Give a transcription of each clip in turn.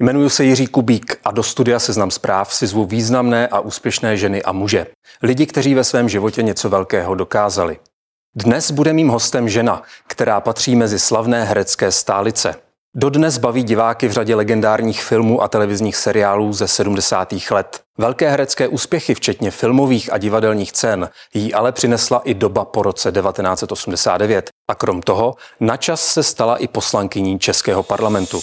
Jmenuji se Jiří Kubík a do studia Seznam zpráv si zvu významné a úspěšné ženy a muže. Lidi, kteří ve svém životě něco velkého dokázali. Dnes bude mým hostem žena, která patří mezi slavné herecké stálice. Dodnes baví diváky v řadě legendárních filmů a televizních seriálů ze 70. let. Velké herecké úspěchy, včetně filmových a divadelních cen, jí ale přinesla i doba po roce 1989. A krom toho, načas se stala i poslankyní Českého parlamentu.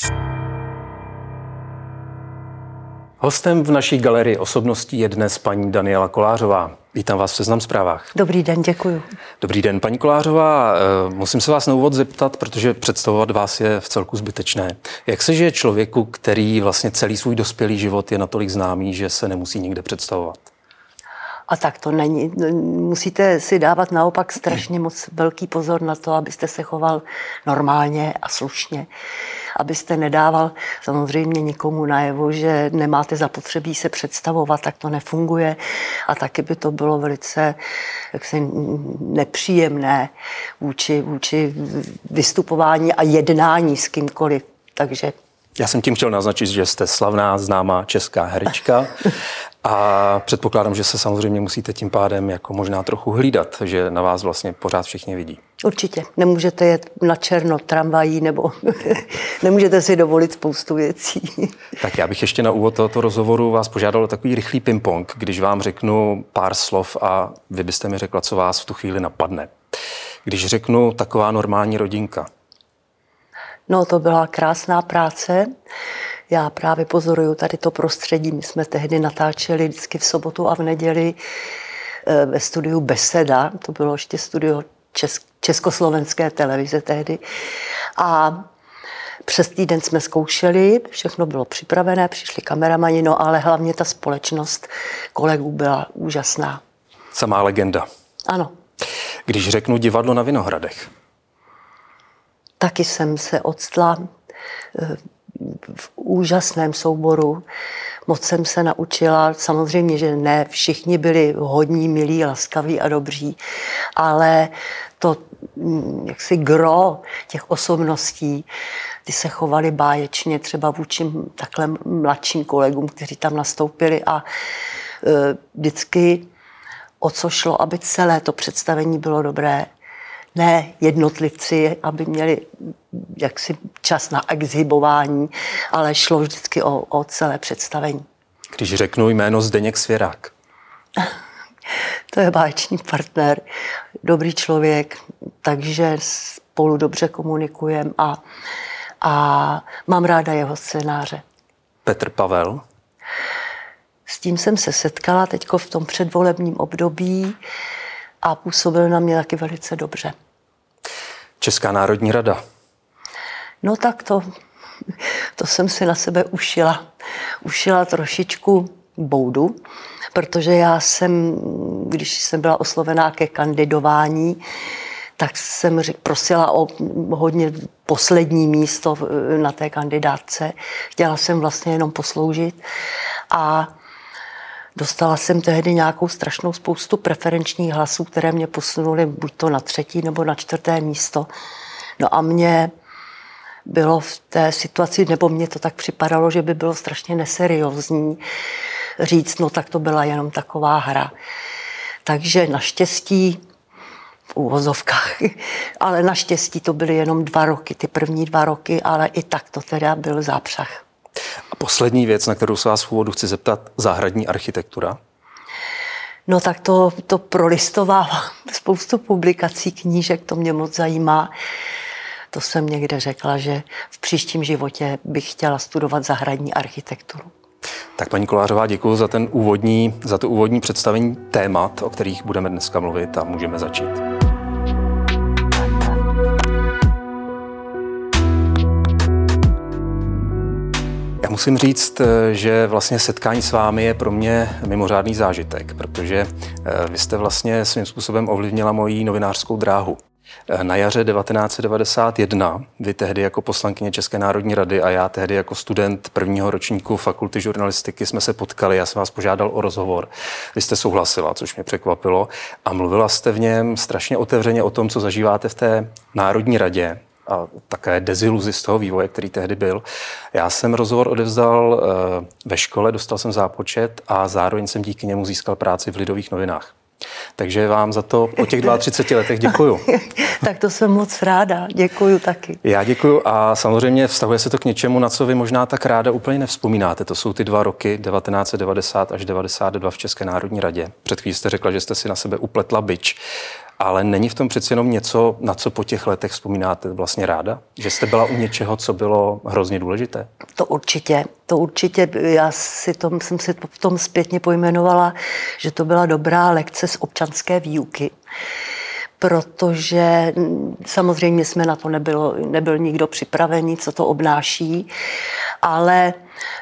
Hostem v naší galerii osobností je dnes paní Daniela Kolářová. Vítám vás v Seznam zprávách. Dobrý den, děkuji. Dobrý den, paní Kolářová. Eh, musím se vás na úvod zeptat, protože představovat vás je v celku zbytečné. Jak se žije člověku, který vlastně celý svůj dospělý život je natolik známý, že se nemusí nikde představovat? A tak to není. Musíte si dávat naopak strašně moc velký pozor na to, abyste se choval normálně a slušně. Abyste nedával samozřejmě nikomu najevo, že nemáte zapotřebí se představovat, tak to nefunguje. A taky by to bylo velice jaksi, nepříjemné vůči, vůči vystupování a jednání s kýmkoliv. Takže já jsem tím chtěl naznačit, že jste slavná, známá česká herečka a předpokládám, že se samozřejmě musíte tím pádem jako možná trochu hlídat, že na vás vlastně pořád všichni vidí. Určitě. Nemůžete jet na černo tramvají nebo nemůžete si dovolit spoustu věcí. Tak já bych ještě na úvod tohoto rozhovoru vás požádal o takový rychlý ping-pong, když vám řeknu pár slov a vy byste mi řekla, co vás v tu chvíli napadne. Když řeknu taková normální rodinka. No, to byla krásná práce. Já právě pozoruju tady to prostředí. My jsme tehdy natáčeli vždycky v sobotu a v neděli eh, ve studiu Beseda, to bylo ještě studio Česk- Československé televize tehdy. A přes týden jsme zkoušeli, všechno bylo připravené, přišli kameramani, no ale hlavně ta společnost kolegů byla úžasná. Samá legenda. Ano. Když řeknu divadlo na Vinohradech. Taky jsem se odstla eh, v úžasném souboru. Moc jsem se naučila, samozřejmě, že ne všichni byli hodní, milí, laskaví a dobří, ale to mm, jaksi gro těch osobností, ty se chovali báječně třeba vůči takhle mladším kolegům, kteří tam nastoupili a e, vždycky o co šlo, aby celé to představení bylo dobré, ne jednotlivci, aby měli jaksi čas na exhibování, ale šlo vždycky o, o celé představení. Když řeknu jméno Zdeněk Svěrák. to je báječný partner, dobrý člověk, takže spolu dobře komunikujeme a, a mám ráda jeho scénáře. Petr Pavel? S tím jsem se setkala teď v tom předvolebním období a působil na mě taky velice dobře. Česká národní rada. No tak to, to jsem si na sebe ušila. Ušila trošičku boudu, protože já jsem, když jsem byla oslovená ke kandidování, tak jsem prosila o hodně poslední místo na té kandidátce. Chtěla jsem vlastně jenom posloužit a Dostala jsem tehdy nějakou strašnou spoustu preferenčních hlasů, které mě posunuly buď to na třetí nebo na čtvrté místo. No a mě bylo v té situaci, nebo mně to tak připadalo, že by bylo strašně neseriózní říct, no tak to byla jenom taková hra. Takže naštěstí, v úvozovkách, ale naštěstí to byly jenom dva roky, ty první dva roky, ale i tak to teda byl zápřah. A poslední věc, na kterou se vás v úvodu chci zeptat, zahradní architektura. No tak to, to prolistovávám spoustu publikací, knížek, to mě moc zajímá. To jsem někde řekla, že v příštím životě bych chtěla studovat zahradní architekturu. Tak paní Kolářová, děkuji za, ten úvodní, za to úvodní představení témat, o kterých budeme dneska mluvit a můžeme začít. Já musím říct, eh, že vlastně setkání s vámi je pro mě mimořádný zážitek, protože eh, vy jste vlastně svým způsobem ovlivnila moji novinářskou dráhu. Eh, na jaře 1991 vy tehdy jako poslankyně České národní rady a já tehdy jako student prvního ročníku fakulty žurnalistiky jsme se potkali. Já jsem vás požádal o rozhovor. Vy jste souhlasila, což mě překvapilo. A mluvila jste v něm strašně otevřeně o tom, co zažíváte v té Národní radě, a také deziluzi z toho vývoje, který tehdy byl. Já jsem rozhovor odevzdal eh, ve škole, dostal jsem zápočet a zároveň jsem díky němu získal práci v Lidových novinách. Takže vám za to po těch 32 letech děkuju. tak to jsem moc ráda, děkuju taky. Já děkuju a samozřejmě vztahuje se to k něčemu, na co vy možná tak ráda úplně nevzpomínáte. To jsou ty dva roky 1990 až 92 v České národní radě. Před chvílí jste řekla, že jste si na sebe upletla byč. Ale není v tom přeci jenom něco, na co po těch letech vzpomínáte vlastně ráda? Že jste byla u něčeho, co bylo hrozně důležité? To určitě, to určitě. Já si tom, jsem si v tom zpětně pojmenovala, že to byla dobrá lekce z občanské výuky protože samozřejmě jsme na to nebylo, nebyl nikdo připravený, co to obnáší, ale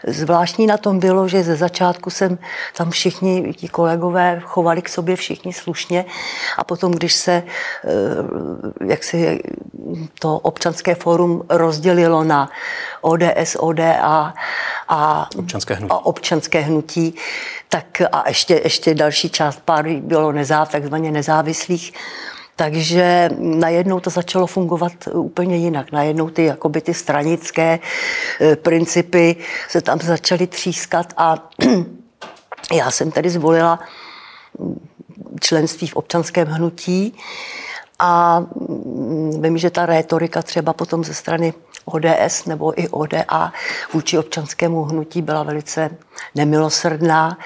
Zvláštní na tom bylo, že ze začátku jsem tam všichni, ti kolegové, chovali k sobě všichni slušně a potom, když se eh, jak si to občanské fórum rozdělilo na ODS, ODA a občanské hnutí, a občanské hnutí tak a ještě, ještě další část pár bylo nezáv, takzvaně nezávislých, takže najednou to začalo fungovat úplně jinak. Najednou ty, jakoby ty stranické e, principy se tam začaly třískat a já jsem tedy zvolila členství v občanském hnutí a mm, vím, že ta rétorika třeba potom ze strany ODS nebo i ODA vůči občanskému hnutí byla velice nemilosrdná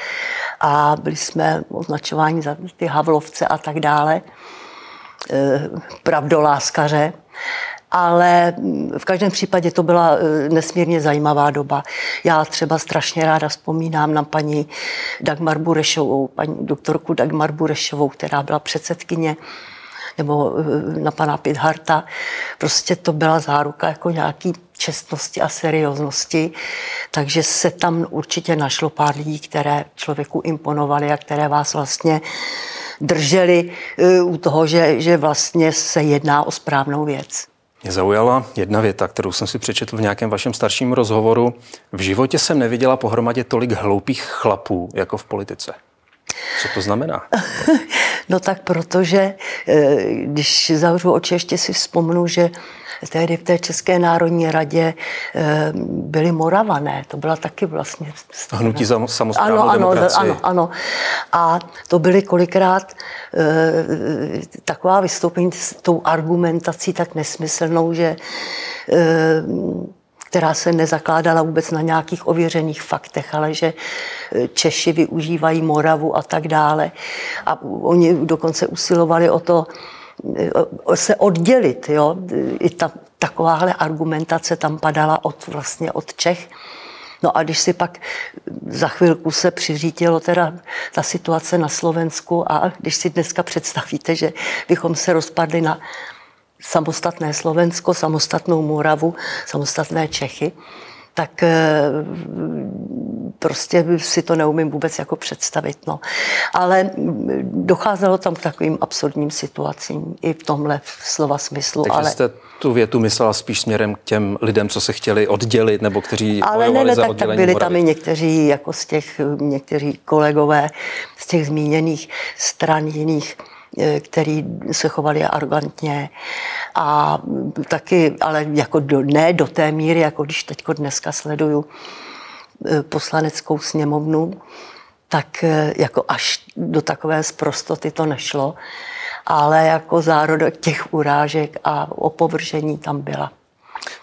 a byli jsme označováni za ty havlovce a tak dále. Eh, pravdoláskaře, ale v každém případě to byla eh, nesmírně zajímavá doba. Já třeba strašně ráda vzpomínám na paní Dagmar Burešovou, paní doktorku Dagmar Burešovou, která byla předsedkyně nebo eh, na pana Pidharta. Prostě to byla záruka jako nějaký čestnosti a serióznosti, takže se tam určitě našlo pár lidí, které člověku imponovali a které vás vlastně drželi eh, u toho, že, že vlastně se jedná o správnou věc. Mě zaujala jedna věta, kterou jsem si přečetl v nějakém vašem starším rozhovoru. V životě jsem neviděla pohromadě tolik hloupých chlapů jako v politice. Co to znamená? no tak protože, eh, když zavřu oči, ještě si vzpomnu, že tehdy v té České národní radě eh, byli Moravané. To byla taky vlastně... Hnutí samozprávnou ano, ano, ano, ano. A to byly kolikrát eh, taková vystoupení s tou argumentací tak nesmyslnou, že která se nezakládala vůbec na nějakých ověřených faktech, ale že Češi využívají Moravu a tak dále. A oni dokonce usilovali o to, se oddělit. Jo? I ta, takováhle argumentace tam padala od, vlastně od Čech. No a když si pak za chvilku se přiřítilo teda ta situace na Slovensku a když si dneska představíte, že bychom se rozpadli na samostatné Slovensko, samostatnou Moravu, samostatné Čechy, tak eh, prostě si to neumím vůbec jako představit. No. Ale docházelo tam k takovým absurdním situacím i v tomhle slova smyslu. Takže ale... jste tu větu myslela spíš směrem k těm lidem, co se chtěli oddělit, nebo kteří Ale ne, ne, tak, tak byli Moravy. tam i někteří, jako z těch, někteří kolegové z těch zmíněných stran jiných který se chovali arrogantně a taky, ale jako do, ne do té míry, jako když teď dneska sleduju eh, poslaneckou sněmovnu, tak eh, jako až do takové zprostoty to nešlo, ale jako zárodek těch urážek a opovržení tam byla.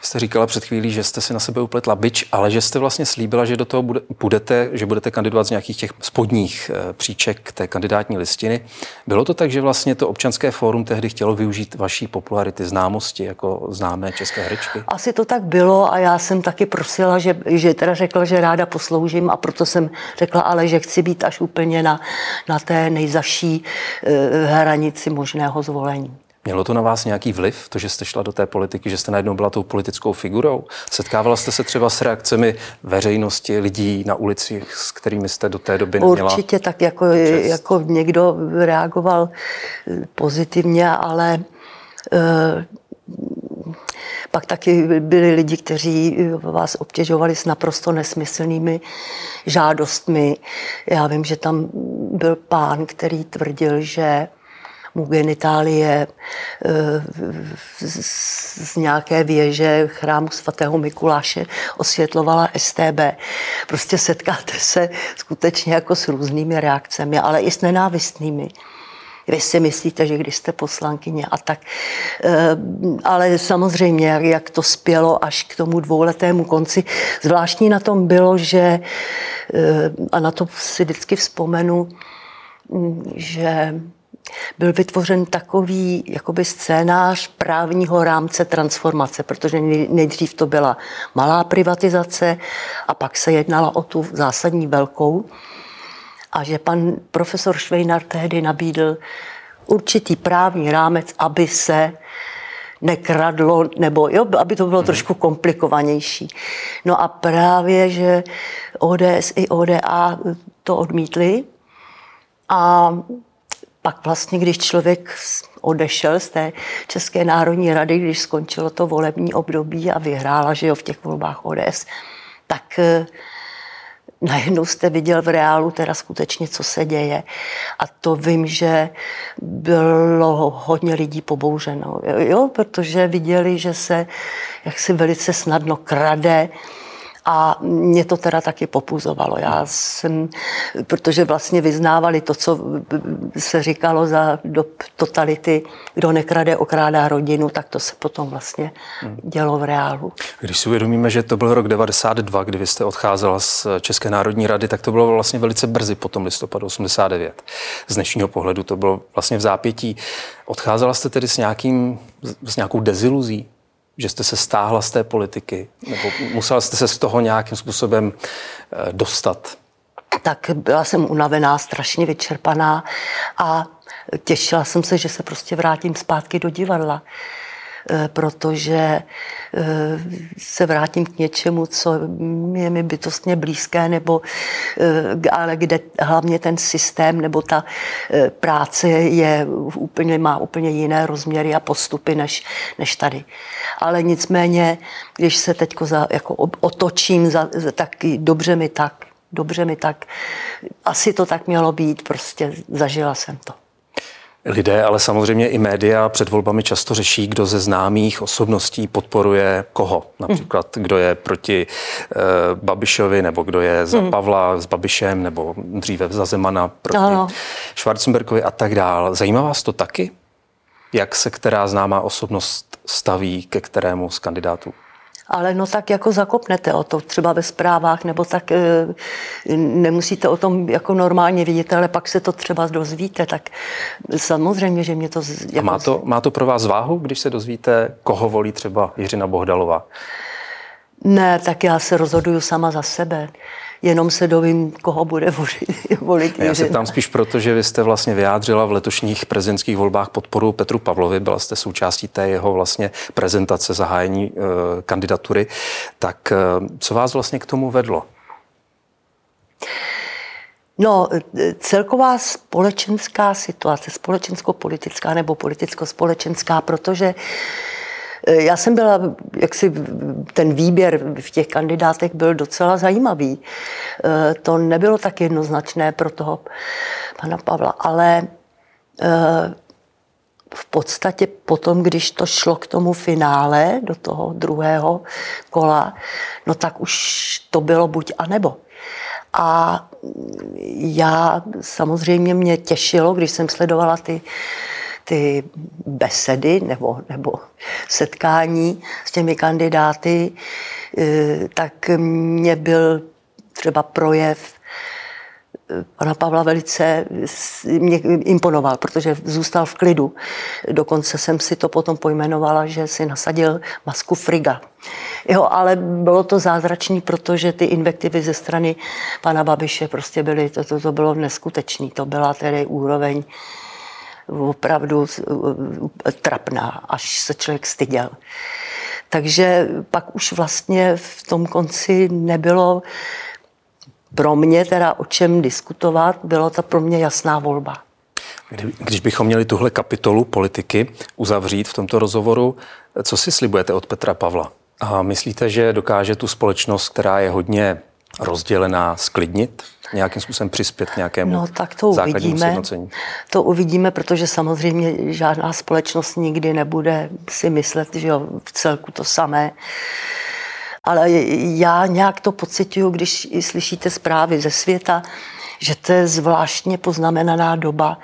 Jste říkala před chvílí, že jste si na sebe upletla bič, ale že jste vlastně slíbila, že do toho budete, že budete kandidovat z nějakých těch spodních eh, příček té kandidátní listiny. Bylo to tak, že vlastně to občanské fórum tehdy chtělo využít vaší popularity, známosti jako známé české herečky? Asi to tak bylo a já jsem taky prosila, že, že teda řekla, že ráda posloužím a proto jsem řekla ale, že chci být až úplně na, na té nejzaší uh, hranici možného zvolení. Mělo to na vás nějaký vliv, to, že jste šla do té politiky, že jste najednou byla tou politickou figurou? Setkávala jste se třeba s reakcemi veřejnosti, lidí na ulici, s kterými jste do té doby neměla Určitě tak jako, jako někdo reagoval eh, pozitivně, ale uh, pak taky byli lidi, kteří vás obtěžovali s naprosto nesmyslnými žádostmi. Já vím, že tam byl pán, který tvrdil, že mu genitálie eh, z nějaké věže chrámu svatého Mikuláše osvětlovala STB. Prostě setkáte se skutečně jako s různými reakcemi, ale i s nenávistnými. Vy si myslíte, že když jste poslankyně a tak. Eh, ale samozřejmě, jak to spělo až k tomu dvouletému konci. Zvláštní na tom bylo, že, eh, a na to si vždycky vzpomenu, mm, že byl vytvořen takový jakoby scénář právního rámce transformace, protože nejdřív to byla malá privatizace a pak se jednala o tu zásadní velkou. A že pan profesor Švejnar tehdy nabídl určitý právní rámec, aby se nekradlo, nebo jo, aby to bylo mhm. trošku komplikovanější. No a právě, že ODS i ODA to odmítli a pak vlastně, když člověk odešel z té České národní rady, když skončilo to volební období a vyhrála, že jo, v těch volbách ODS, tak eh, najednou jste viděl v reálu teda skutečně, co se děje. A to vím, že bylo hodně lidí pobouřeno, jo, protože viděli, že se jaksi velice snadno krade, a mě to teda taky popuzovalo. Já jsem, protože vlastně vyznávali to, co se říkalo za do totality, kdo nekrade, okrádá rodinu, tak to se potom vlastně dělo v reálu. Když si uvědomíme, že to byl rok 92, kdy vy jste odcházela z České národní rady, tak to bylo vlastně velice brzy po tom listopadu 89. Z dnešního pohledu to bylo vlastně v zápětí. Odcházela jste tedy s, nějakým, s nějakou deziluzí? Že jste se stáhla z té politiky? Nebo musela jste se z toho nějakým způsobem eh, dostat? Tak byla jsem unavená, strašně vyčerpaná a těšila jsem se, že se prostě vrátím zpátky do divadla. Eh, protože eh, se vrátím k něčemu, co je mi bytostně blízké, nebo eh, ale kde hlavně ten systém nebo ta práce je úplně, má úplně jiné rozměry a postupy než, než tady. Ale nicméně, když se teď jako otočím, za, tak dobře mi tak, dobře mi tak. Asi to tak mělo být, prostě zažila jsem to. Lidé, ale samozřejmě i média před volbami často řeší, kdo ze známých osobností podporuje koho. Například, kdo je proti e, Babišovi, nebo kdo je za hmm. Pavla s Babišem, nebo dříve za Zemana proti no. Schwarzenbergovi a tak dále. Zajímá vás to taky? Jak se která známá osobnost staví ke kterému z kandidátů? Ale no tak jako zakopnete o to třeba ve zprávách, nebo tak e, nemusíte o tom jako normálně vidět, ale pak se to třeba dozvíte, tak samozřejmě, že mě to... Jako... má to... Má to pro vás váhu, když se dozvíte, koho volí třeba Jiřina Bohdalová? Ne, tak já se rozhoduju sama za sebe jenom se dovím, koho bude volit. volit Já se tam spíš proto, že vy jste vlastně vyjádřila v letošních prezidentských volbách podporu Petru Pavlovi, byla jste součástí té jeho vlastně prezentace zahájení e, kandidatury. Tak e, co vás vlastně k tomu vedlo? No, celková společenská situace, společensko-politická nebo politicko-společenská, protože Eh, já jsem byla, jak si ten výběr v těch kandidátech byl docela zajímavý. Eh, to nebylo tak jednoznačné pro toho pana Pavla, ale eh, v podstatě potom, když to šlo k tomu finále, do toho druhého kola, no tak už to bylo buď a nebo. A já samozřejmě mě těšilo, když jsem sledovala ty ty besedy nebo, nebo setkání s těmi kandidáty, eh, tak mě byl třeba projev eh, pana Pavla velice mě imponoval, protože zůstal v klidu. Dokonce jsem si to potom pojmenovala, že si nasadil masku friga. Jo, ale bylo to zázračný, protože ty invektivy ze strany pana Babiše prostě byly, to, to, to bylo neskutečný. To byla tedy úroveň opravdu trapná, až se člověk styděl. Takže pak už vlastně v tom konci nebylo pro mě teda o čem diskutovat, bylo to pro mě jasná volba. Když bychom měli tuhle kapitolu politiky uzavřít v tomto rozhovoru, co si slibujete od Petra Pavla? A myslíte, že dokáže tu společnost, která je hodně rozdělená, sklidnit? Nějakým způsobem přispět k nějakému No tak to uvidíme. Sjednocení? To uvidíme, protože samozřejmě žádná společnost nikdy nebude si myslet, že jo, v celku to samé. Ale já nějak to pocituju, když slyšíte zprávy ze světa, že to je zvláštně poznamenaná doba.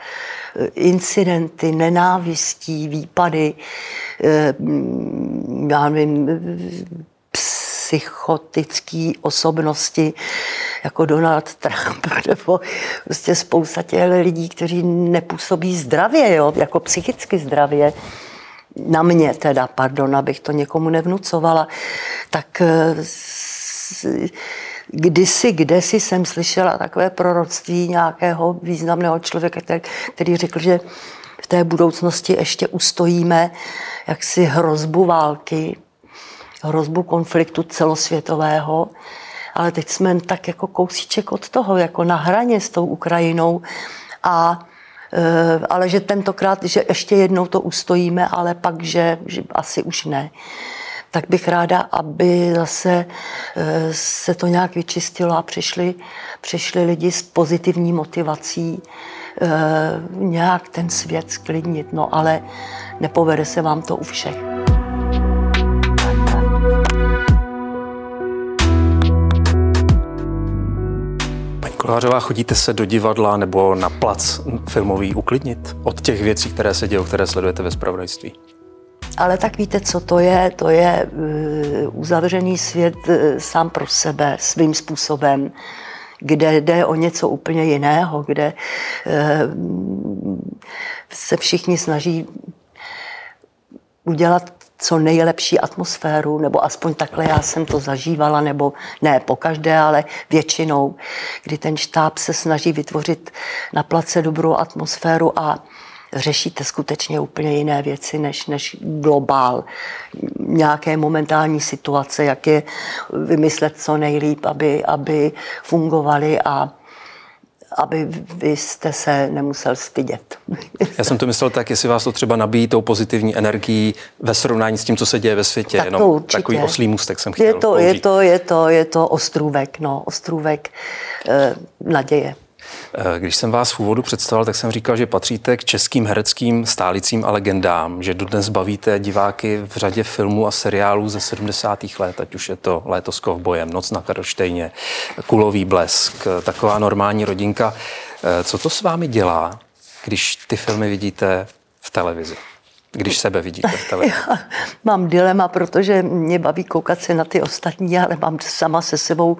Incidenty, nenávistí, výpady, eh, já nevím, psychotické osobnosti, jako Donald Trump, nebo prostě spousta těch lidí, kteří nepůsobí zdravě, jo, jako psychicky zdravě, na mě teda, pardon, abych to někomu nevnucovala, tak eh, kdysi, kdesi jsem slyšela takové proroctví nějakého významného člověka, který, který řekl, že v té budoucnosti ještě ustojíme jaksi hrozbu války, hrozbu konfliktu celosvětového, ale teď jsme tak jako kousíček od toho, jako na hraně s tou Ukrajinou a e, ale že tentokrát, že ještě jednou to ustojíme, ale pak, že, že asi už ne tak bych ráda, aby zase e, se to nějak vyčistilo a přišli, přišli lidi s pozitivní motivací e, nějak ten svět sklidnit. No ale nepovede se vám to u všech. Kolářová, chodíte se do divadla nebo na plac filmový uklidnit od těch věcí, které se dějí, které sledujete ve spravodajství? Ale tak víte, co to je? To je uh, uzavřený svět uh, sám pro sebe, svým způsobem, kde jde o něco úplně jiného, kde uh, se všichni snaží udělat co nejlepší atmosféru, nebo aspoň takhle já jsem to zažívala, nebo ne po každé, ale většinou, kdy ten štáb se snaží vytvořit na place dobrou atmosféru a řešíte skutečně úplně jiné věci než, než globál. Nějaké momentální situace, jak je vymyslet co nejlíp, aby, aby fungovaly a aby vy jste se nemusel stydět. Já jsem to myslel tak, jestli vás to třeba nabíjí tou pozitivní energií ve srovnání s tím, co se děje ve světě. Tak Jenom určitě. takový oslý můstek jsem chtěl je to, je to, je to, je to ostrůvek, no, ostrůvek eh, naděje. Eh, když jsem vás v úvodu představil, tak jsem říkal, že patříte k českým hereckým stálicím a legendám, že dodnes bavíte diváky v řadě filmů a seriálů ze 70. let, ať už je to Léto s kovbojem, Noc na Karlštejně, Kulový blesk, taková normální rodinka. Eh, co to s vámi dělá, když ty filmy vidíte v televizi? Když sebe vidíte v televizi? Já mám dilema, protože mě baví koukat se na ty ostatní, ale mám sama se sebou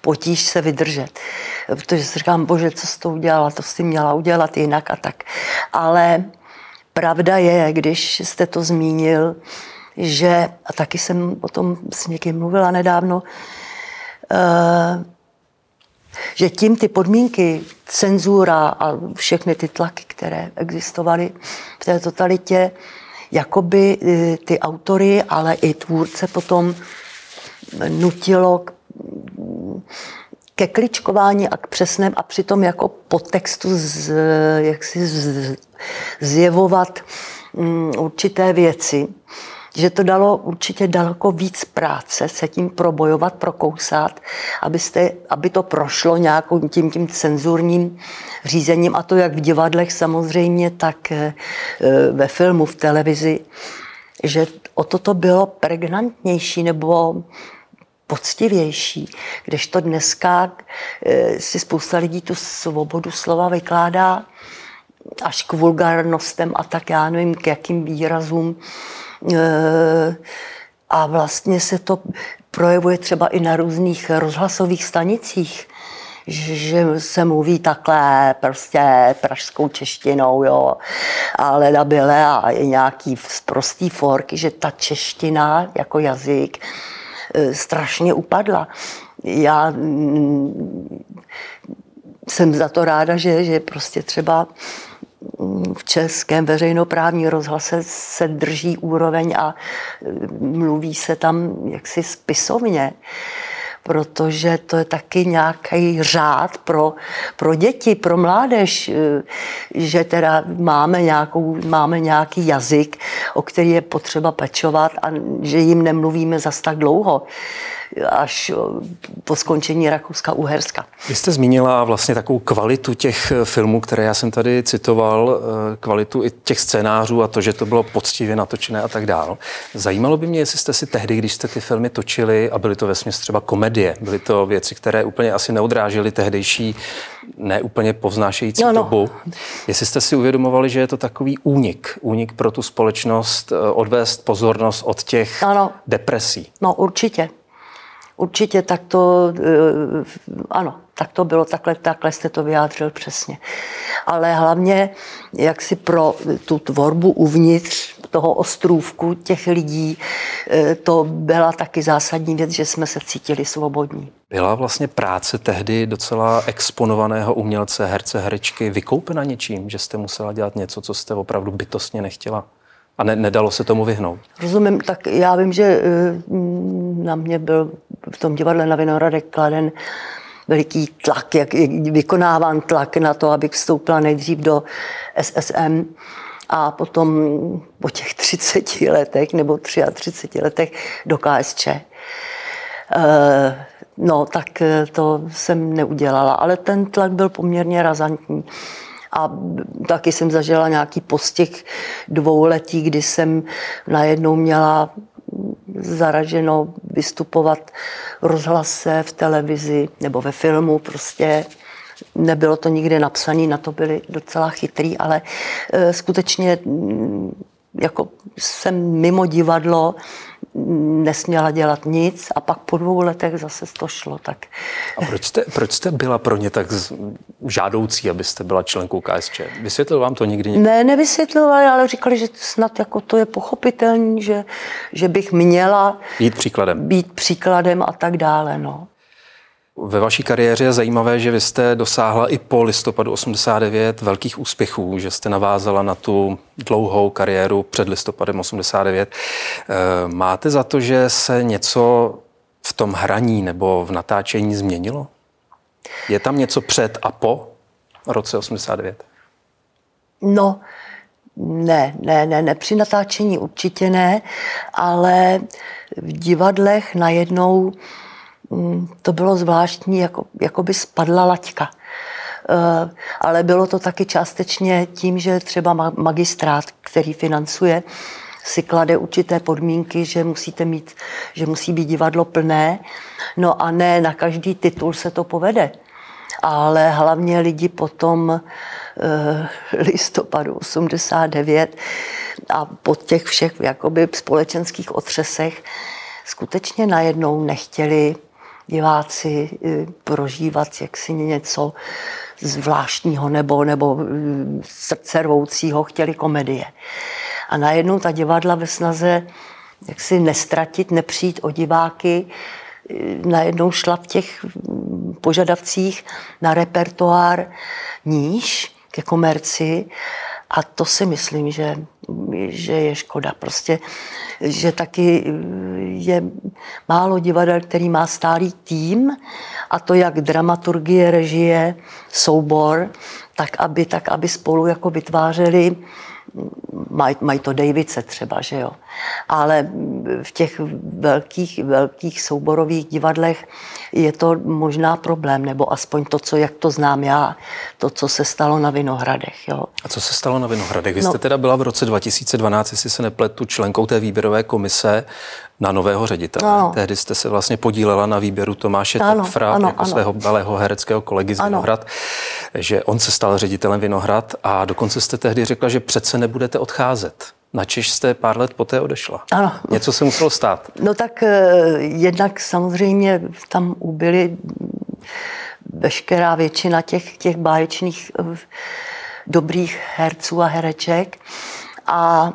potíž se vydržet. Protože si říkám, bože, co jsi to udělala, to jsi měla udělat jinak a tak. Ale pravda je, když jste to zmínil, že, a taky jsem o tom s někým mluvila nedávno, uh, že tím ty podmínky, cenzura a všechny ty tlaky, které existovaly v té totalitě, jakoby eh, ty autory, ale i tvůrce potom nutilo k ke kličkování a k přesném a přitom jako podtextu z, jak si z, zjevovat um, určité věci, že to dalo určitě daleko víc práce se tím probojovat, prokousat, abyste, aby to prošlo nějakým tím, tím cenzurním řízením a to jak v divadlech samozřejmě, tak eh, ve filmu, v televizi, že o toto bylo pregnantnější nebo poctivější, kdežto dneska eh, si spousta lidí tu svobodu slova vykládá až k vulgarnostem a tak já nevím, k jakým výrazům. Eh, a vlastně se to projevuje třeba i na různých rozhlasových stanicích, že se mluví takhle prostě pražskou češtinou, jo, ale nabyle a i nějaký prostý forky, že ta čeština jako jazyk Eh, strašně upadla. Já mm, jsem za to ráda, že, že prostě třeba v českém veřejnoprávní rozhlase se drží úroveň a mluví se tam jaksi spisovně protože to je taky nějaký řád pro, pro děti, pro mládež, eh, že teda máme, nějakou, máme nějaký jazyk, o který je potřeba pečovat a že jim nemluvíme zas tak dlouho až eh, po skončení Rakouska-Uherska. Vy jste zmínila vlastně takovou kvalitu těch eh, filmů, které já jsem tady citoval, eh, kvalitu i těch scénářů a to, že to bylo poctivě natočené a tak dál. Zajímalo by mě, jestli jste si tehdy, když jste ty filmy točili a byly to ve třeba komedie, byly to věci, které úplně asi neodrážely tehdejší neúplně povznášející no, no. dobu. Jestli jste si uvědomovali, že je to takový únik, únik pro tu společnost, odvést pozornost od těch ano. depresí. No určitě. Určitě tak to, eh, ano, tak to bylo, takhle, takhle jste to vyjádřil přesně. Ale hlavně, jak si pro tu tvorbu uvnitř toho ostrůvku těch lidí, eh, to byla taky zásadní věc, že jsme se cítili svobodní. Byla vlastně práce tehdy docela exponovaného umělce, herce, herečky vykoupena něčím, že jste musela dělat něco, co jste opravdu bytostně nechtěla? A ne, nedalo se tomu vyhnout? Rozumím, tak já vím, že eh, na mě byl v tom divadle na Vinohradek kladen veliký tlak, jak vykonáván tlak na to, abych vstoupila nejdřív do SSM a potom po těch 30 letech nebo 33 letech do KSČ. Eh, no, tak eh, to jsem neudělala, ale ten tlak byl poměrně razantní. A taky jsem zažila nějaký postih dvouletí, kdy jsem najednou měla zaraženo vystupovat rozhlase, v televizi nebo ve filmu prostě. Nebylo to nikde napsané, na to byli docela chytrý, ale e, skutečně jako jsem mimo divadlo nesměla dělat nic a pak po dvou letech zase to šlo. Tak. A proč jste, proč jste byla pro ně tak žádoucí, abyste byla členkou KSČ? Vysvětlil vám to nikdy někdo? Ne, nevysvětlovali, ale říkali, že snad jako to je pochopitelný, že, že bych měla být příkladem. být příkladem a tak dále. No. Ve vaší kariéře je zajímavé, že vy jste dosáhla i po listopadu 89 velkých úspěchů, že jste navázala na tu dlouhou kariéru před listopadem 89. Eh, máte za to, že se něco v tom hraní nebo v natáčení změnilo? Je tam něco před a po roce 89? No, ne, ne, ne, ne, při natáčení určitě ne, ale v divadlech najednou to bylo zvláštní, jako, jako by spadla laťka. Eh, ale bylo to taky částečně tím, že třeba magistrát, který financuje, si klade určité podmínky, že musíte mít, že musí být divadlo plné, no a ne na každý titul se to povede. Ale hlavně lidi potom eh, listopadu 89 a po těch všech jakoby společenských otřesech skutečně najednou nechtěli diváci eh, prožívat jaksi něco zvláštního nebo, nebo mm, srdcervoucího, chtěli komedie. A najednou ta divadla ve snaze jak si nestratit, nepřijít o diváky, eh, najednou šla v těch mm, požadavcích na repertoár níž ke komerci a to si myslím, že, že je škoda. Prostě, že taky je málo divadel, který má stálý tým, a to jak dramaturgie, režie, soubor, tak aby, tak aby spolu jako vytvářeli mají maj to Davice třeba, že jo. Ale v těch velkých, velkých souborových divadlech je to možná problém, nebo aspoň to, co, jak to znám já, to, co se stalo na Vinohradech, jo. A co se stalo na Vinohradech? Vy jste no, teda byla v roce 2012, jestli se nepletu, členkou té výběrové komise na nového ředitele. Ano. Tehdy jste se vlastně podílela na výběru Tomáše ano, jako ano. svého malého hereckého kolegy z ano. Vinohrad, že on se stal ředitelem Vinohrad a dokonce jste tehdy řekla, že přece nebudete odcházet. Na Češ jste pár let poté odešla. Ano. Něco se muselo stát. No tak eh, jednak samozřejmě tam ubyly veškerá většina těch, těch báječných eh, dobrých herců a hereček. A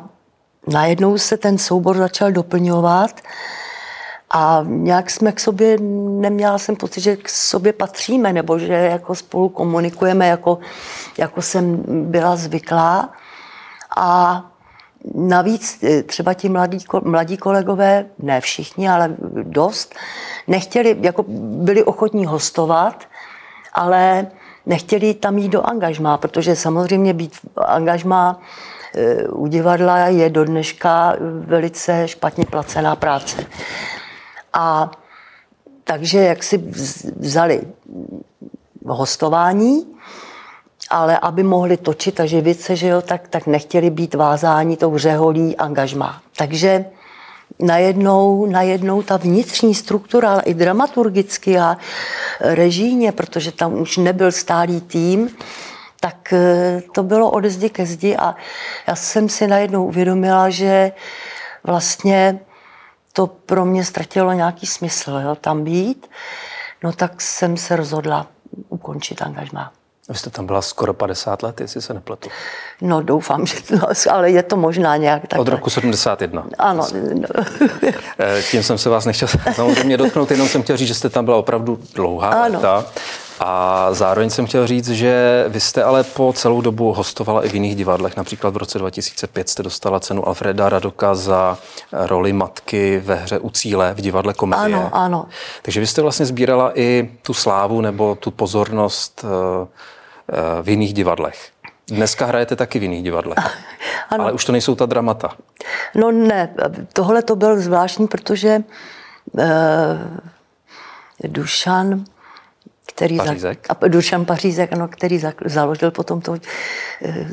najednou se ten soubor začal doplňovat A nějak jsme k sobě, neměla jsem pocit, že k sobě patříme, nebo že jako spolu komunikujeme, jako, jako jsem byla zvyklá. A navíc e, třeba ti mladí, mladí kolegové, ne všichni, ale dost, nechtěli, jako byli ochotní hostovat, ale nechtěli tam jít do angažmá, protože samozřejmě být v angažmá e, u divadla je do dneška velice špatně placená práce. A takže jak si vzali hostování, ale aby mohli točit a živit se, že jo, tak, tak nechtěli být vázáni tou řeholí angažmá. Takže najednou, najednou ta vnitřní struktura i dramaturgicky a režíně, protože tam už nebyl stálý tým, tak eh, to bylo ode zdi ke zdi a já jsem si najednou uvědomila, že vlastně to pro mě ztratilo nějaký smysl, jo, tam být, no tak jsem se rozhodla ukončit angažmá. Vy jste tam byla skoro 50 let, jestli se nepletu. No doufám, že to, ale je to možná nějak tak. Od roku 71. Ano. Eh, tím jsem se vás nechtěl samozřejmě dotknout, jenom jsem chtěl říct, že jste tam byla opravdu dlouhá ano. léta. A zároveň jsem chtěl říct, že vy jste ale po celou dobu hostovala i v jiných divadlech. Například v roce 2005 jste dostala cenu Alfreda Radoka za roli matky ve hře U cíle v divadle komedie. Ano, ano. Takže vy jste vlastně sbírala i tu slávu nebo tu pozornost eh, v jiných divadlech. Dneska hrajete taky v jiných divadlech, ano. ale už to nejsou ta dramata. No ne, tohle to byl zvláštní, protože uh, Dušan který Pařízek. Za, a Dušan Pařízek, ano, který za, založil potom to e,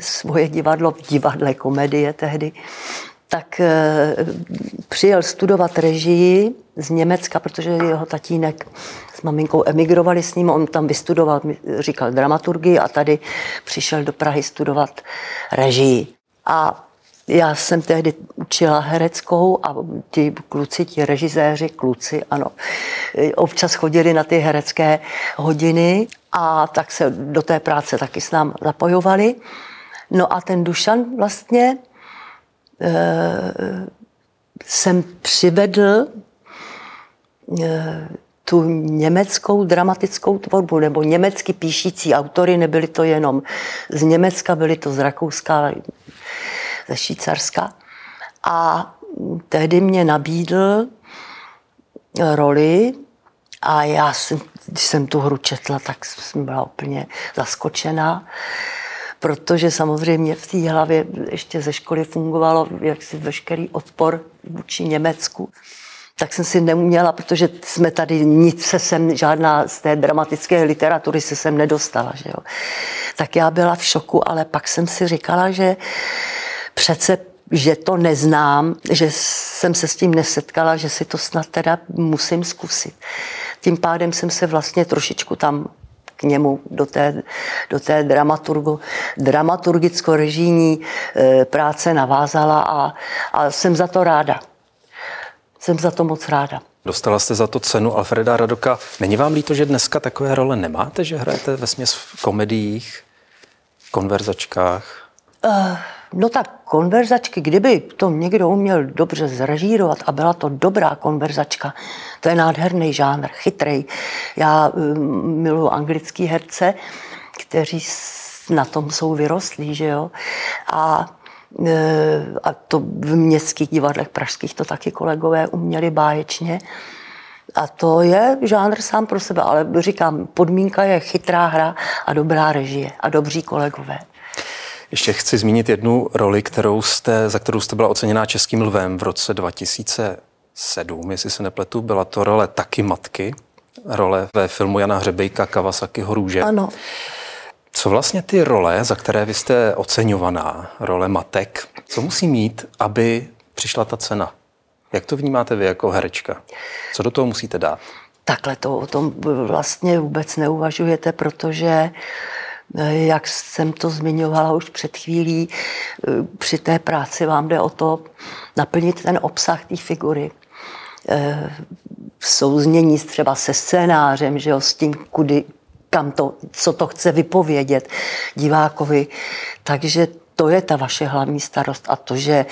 svoje divadlo v divadle komedie tehdy, tak e, přijel studovat režii z Německa, protože jeho tatínek maminkou emigrovali s ním, on tam vystudoval, říkal dramaturgii a tady přišel do Prahy studovat režii. A já jsem tehdy učila hereckou a ti kluci, ti režiséři, kluci, ano, občas chodili na ty herecké hodiny a tak se do té práce taky s nám zapojovali. No a ten Dušan vlastně e, jsem přivedl e, tu německou dramatickou tvorbu, nebo německy píšící autory, nebyly to jenom z Německa, byly to z Rakouska, ze Švýcarska. A tehdy mě nabídl roli a já jsem, když jsem tu hru četla, tak jsem byla úplně zaskočená, protože samozřejmě v té hlavě ještě ze školy fungovalo jaksi veškerý odpor vůči Německu tak jsem si neuměla, protože jsme tady nic se sem, žádná z té dramatické literatury se sem nedostala. Že jo. Tak já byla v šoku, ale pak jsem si říkala, že přece že to neznám, že jsem se s tím nesetkala, že si to snad teda musím zkusit. Tím pádem jsem se vlastně trošičku tam k němu do té, do té dramaturgo, dramaturgicko-režijní e, práce navázala a, a jsem za to ráda. Jsem za to moc ráda. Dostala jste za to cenu Alfreda Radoka. Není vám líto, že dneska takové role nemáte, že hrajete ve směs v komediích, konverzačkách? Uh, no tak konverzačky, kdyby to někdo uměl dobře zrežírovat a byla to dobrá konverzačka, to je nádherný žánr, chytrý. Já um, miluji anglický herce, kteří na tom jsou vyrostlí, že jo. A a to v městských divadlech pražských to taky kolegové uměli báječně. A to je žánr sám pro sebe, ale říkám, podmínka je chytrá hra a dobrá režie a dobří kolegové. Ještě chci zmínit jednu roli, kterou jste, za kterou jste byla oceněná Českým lvem v roce 2007, jestli se nepletu. Byla to role taky matky, role ve filmu Jana Hřebejka Kawasaki Růže. Ano. Co vlastně ty role, za které vy jste oceňovaná, role matek, co musí mít, aby přišla ta cena? Jak to vnímáte vy jako herečka? Co do toho musíte dát? Takhle to o tom vlastně vůbec neuvažujete, protože jak jsem to zmiňovala už před chvílí, při té práci vám jde o to naplnit ten obsah té figury v souznění třeba se scénářem, že jo, s tím, kudy, kam to, co to chce vypovědět divákovi. Takže to je ta vaše hlavní starost a to, že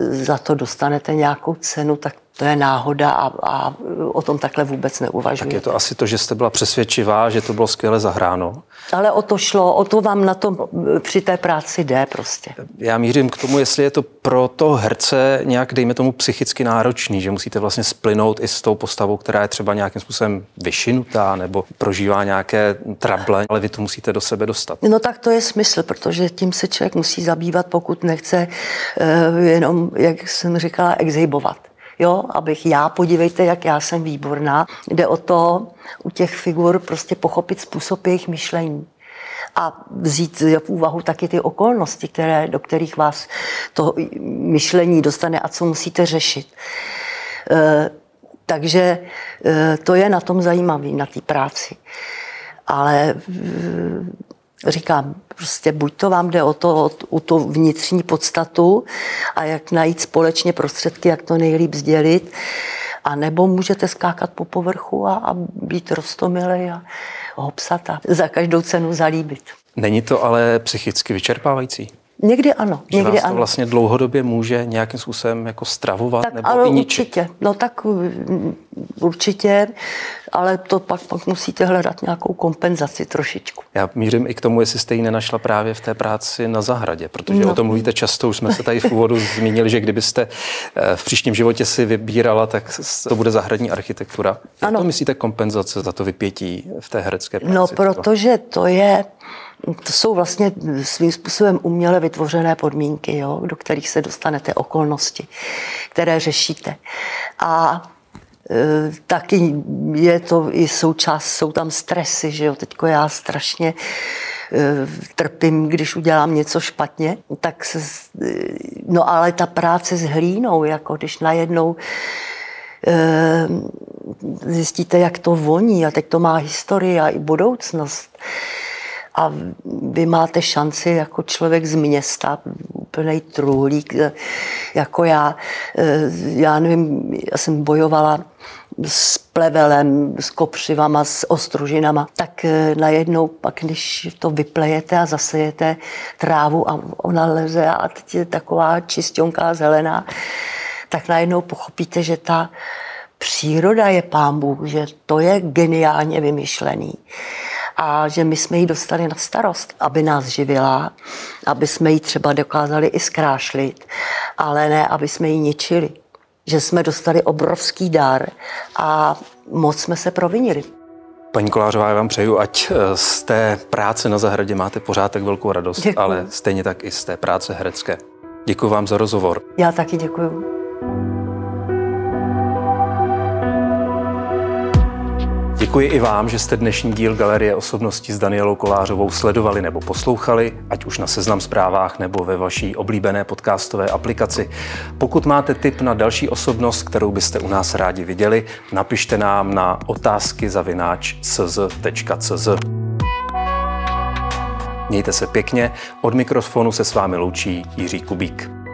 za to dostanete nějakou cenu, tak to je náhoda a, a o tom takhle vůbec neuvažuji. Tak je to asi to, že jste byla přesvědčivá, že to bylo skvěle zahráno. Ale o to šlo, o to vám na tom při té práci jde prostě. Já mířím k tomu, jestli je to pro to herce nějak, dejme tomu, psychicky náročný, že musíte vlastně splynout i s tou postavou, která je třeba nějakým způsobem vyšinutá nebo prožívá nějaké trable, ale vy to musíte do sebe dostat. No tak to je smysl, protože tím se člověk musí zabývat, pokud nechce uh, jenom, jak jsem říkala, exhibovat jo, abych já, podívejte, jak já jsem výborná. Jde o to u těch figur prostě pochopit způsob jejich myšlení a vzít v úvahu taky ty okolnosti, které, do kterých vás to myšlení dostane a co musíte řešit. E, takže e, to je na tom zajímavé, na té práci. Ale e, říkám, prostě buď to vám jde o to, o tu vnitřní podstatu a jak najít společně prostředky, jak to nejlíp sdělit, a nebo můžete skákat po povrchu a, a být rostomilý a hopsat a za každou cenu zalíbit. Není to ale psychicky vyčerpávající? Někdy ano. Že někdy vás to ano. vlastně dlouhodobě může nějakým způsobem jako stravovat tak, nebo ale i ničit? určitě. No tak mm, určitě, ale to pak, pak musíte hledat nějakou kompenzaci trošičku. Já mířím i k tomu, jestli jste ji nenašla právě v té práci na zahradě, protože no. o tom mluvíte často, už jsme se tady v úvodu zmínili, že kdybyste eh, v příštím životě si vybírala, tak to bude zahradní architektura. Jak Ano. to myslíte kompenzace za to vypětí v té herecké práci? No, protože to je, to jsou vlastně svým způsobem uměle vytvořené podmínky, jo, do kterých se dostanete okolnosti, které řešíte. A e, taky je to i součást, jsou tam stresy, že jo, teďko já strašně e, trpím, když udělám něco špatně, tak se, e, no ale ta práce s hlínou, jako když najednou zjistíte, jak to voní a teď to má historii a i budoucnost. A vy máte šanci jako člověk z města, úplný truhlík, jako já, eh, já nevím, já jsem bojovala s plevelem, s kopřivama, s ostružinama, tak eh, najednou pak, když to vyplejete a zasejete trávu a ona leze a teď je taková čistionká zelená, tak najednou pochopíte, že ta příroda je pán Bůh, že to je geniálně vymyšlený a že my jsme ji dostali na starost, aby nás živila, aby jsme ji třeba dokázali i zkrášlit, ale ne, aby jsme ji ničili. Že jsme dostali obrovský dar a moc jsme se provinili. Paní Kolářová, já vám přeju, ať eh, z té práce na zahradě máte pořád tak velkou radost, Děkuju. ale stejně tak i z té práce herecké. Děkuji vám za rozhovor. Já taky děkuju. Děkuji i vám, že jste dnešní díl Galerie osobností s Danielou Kolářovou sledovali nebo poslouchali, ať už na Seznam zprávách nebo ve vaší oblíbené podcastové aplikaci. Pokud máte tip na další osobnost, kterou byste u nás rádi viděli, napište nám na otázky zavináč. Mějte se pěkně, od mikrofonu se s vámi loučí Jiří Kubík.